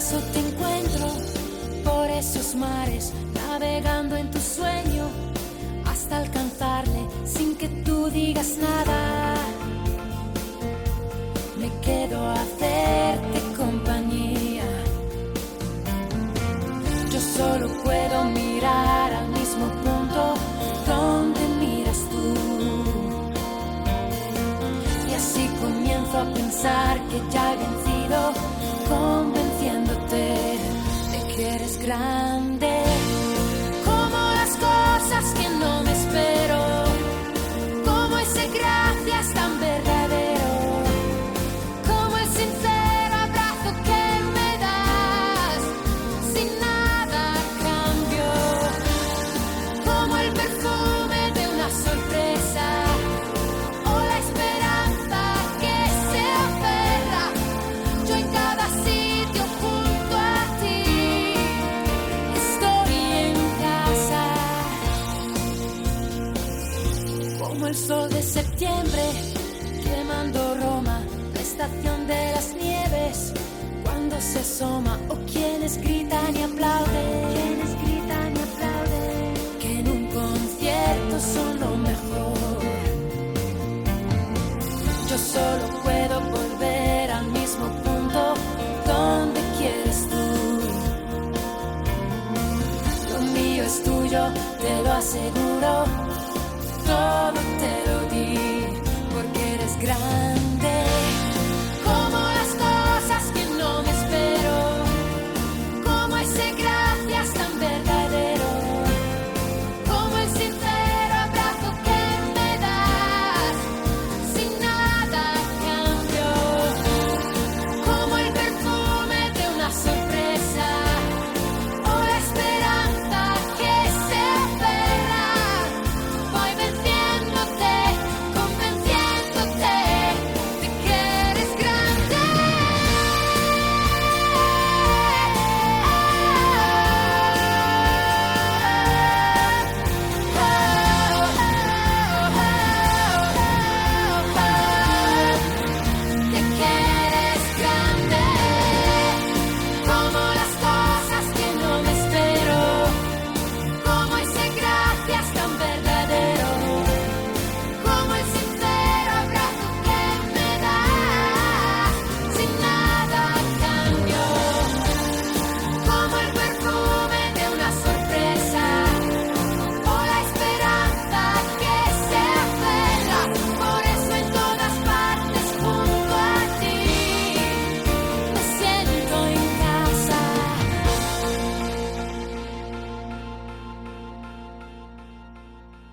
acaso te encuentro por esos mares, navegando en tu sueño, hasta alcanzarle sin que tú digas nada. Me quedo a hacerte compañía. Yo solo puedo mirar al mismo punto donde miras tú. Y así comienzo a pensar que ya he vencido, sol de septiembre, quemando Roma, la estación de las nieves, cuando se asoma, o quienes gritan y aplauden, quienes gritan y aplauden, que en un concierto son lo mejor. Yo solo puedo volver al mismo punto donde quieres tú. Lo mío es tuyo, te lo aseguro. Todo te lo di porque eres grande.